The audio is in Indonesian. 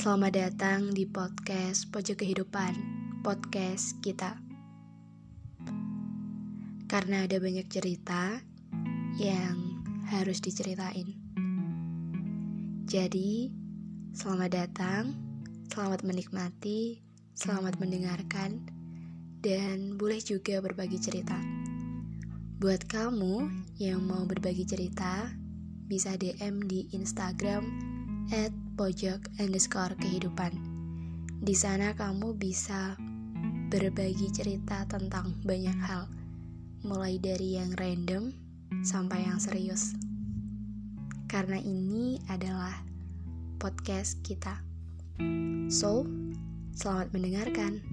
Selamat datang di podcast Pojok Kehidupan, podcast kita. Karena ada banyak cerita yang harus diceritain. Jadi, selamat datang, selamat menikmati, selamat mendengarkan, dan boleh juga berbagi cerita. Buat kamu yang mau berbagi cerita, bisa DM di Instagram at pojok underscore kehidupan. Di sana kamu bisa berbagi cerita tentang banyak hal, mulai dari yang random sampai yang serius. Karena ini adalah podcast kita. So, selamat mendengarkan.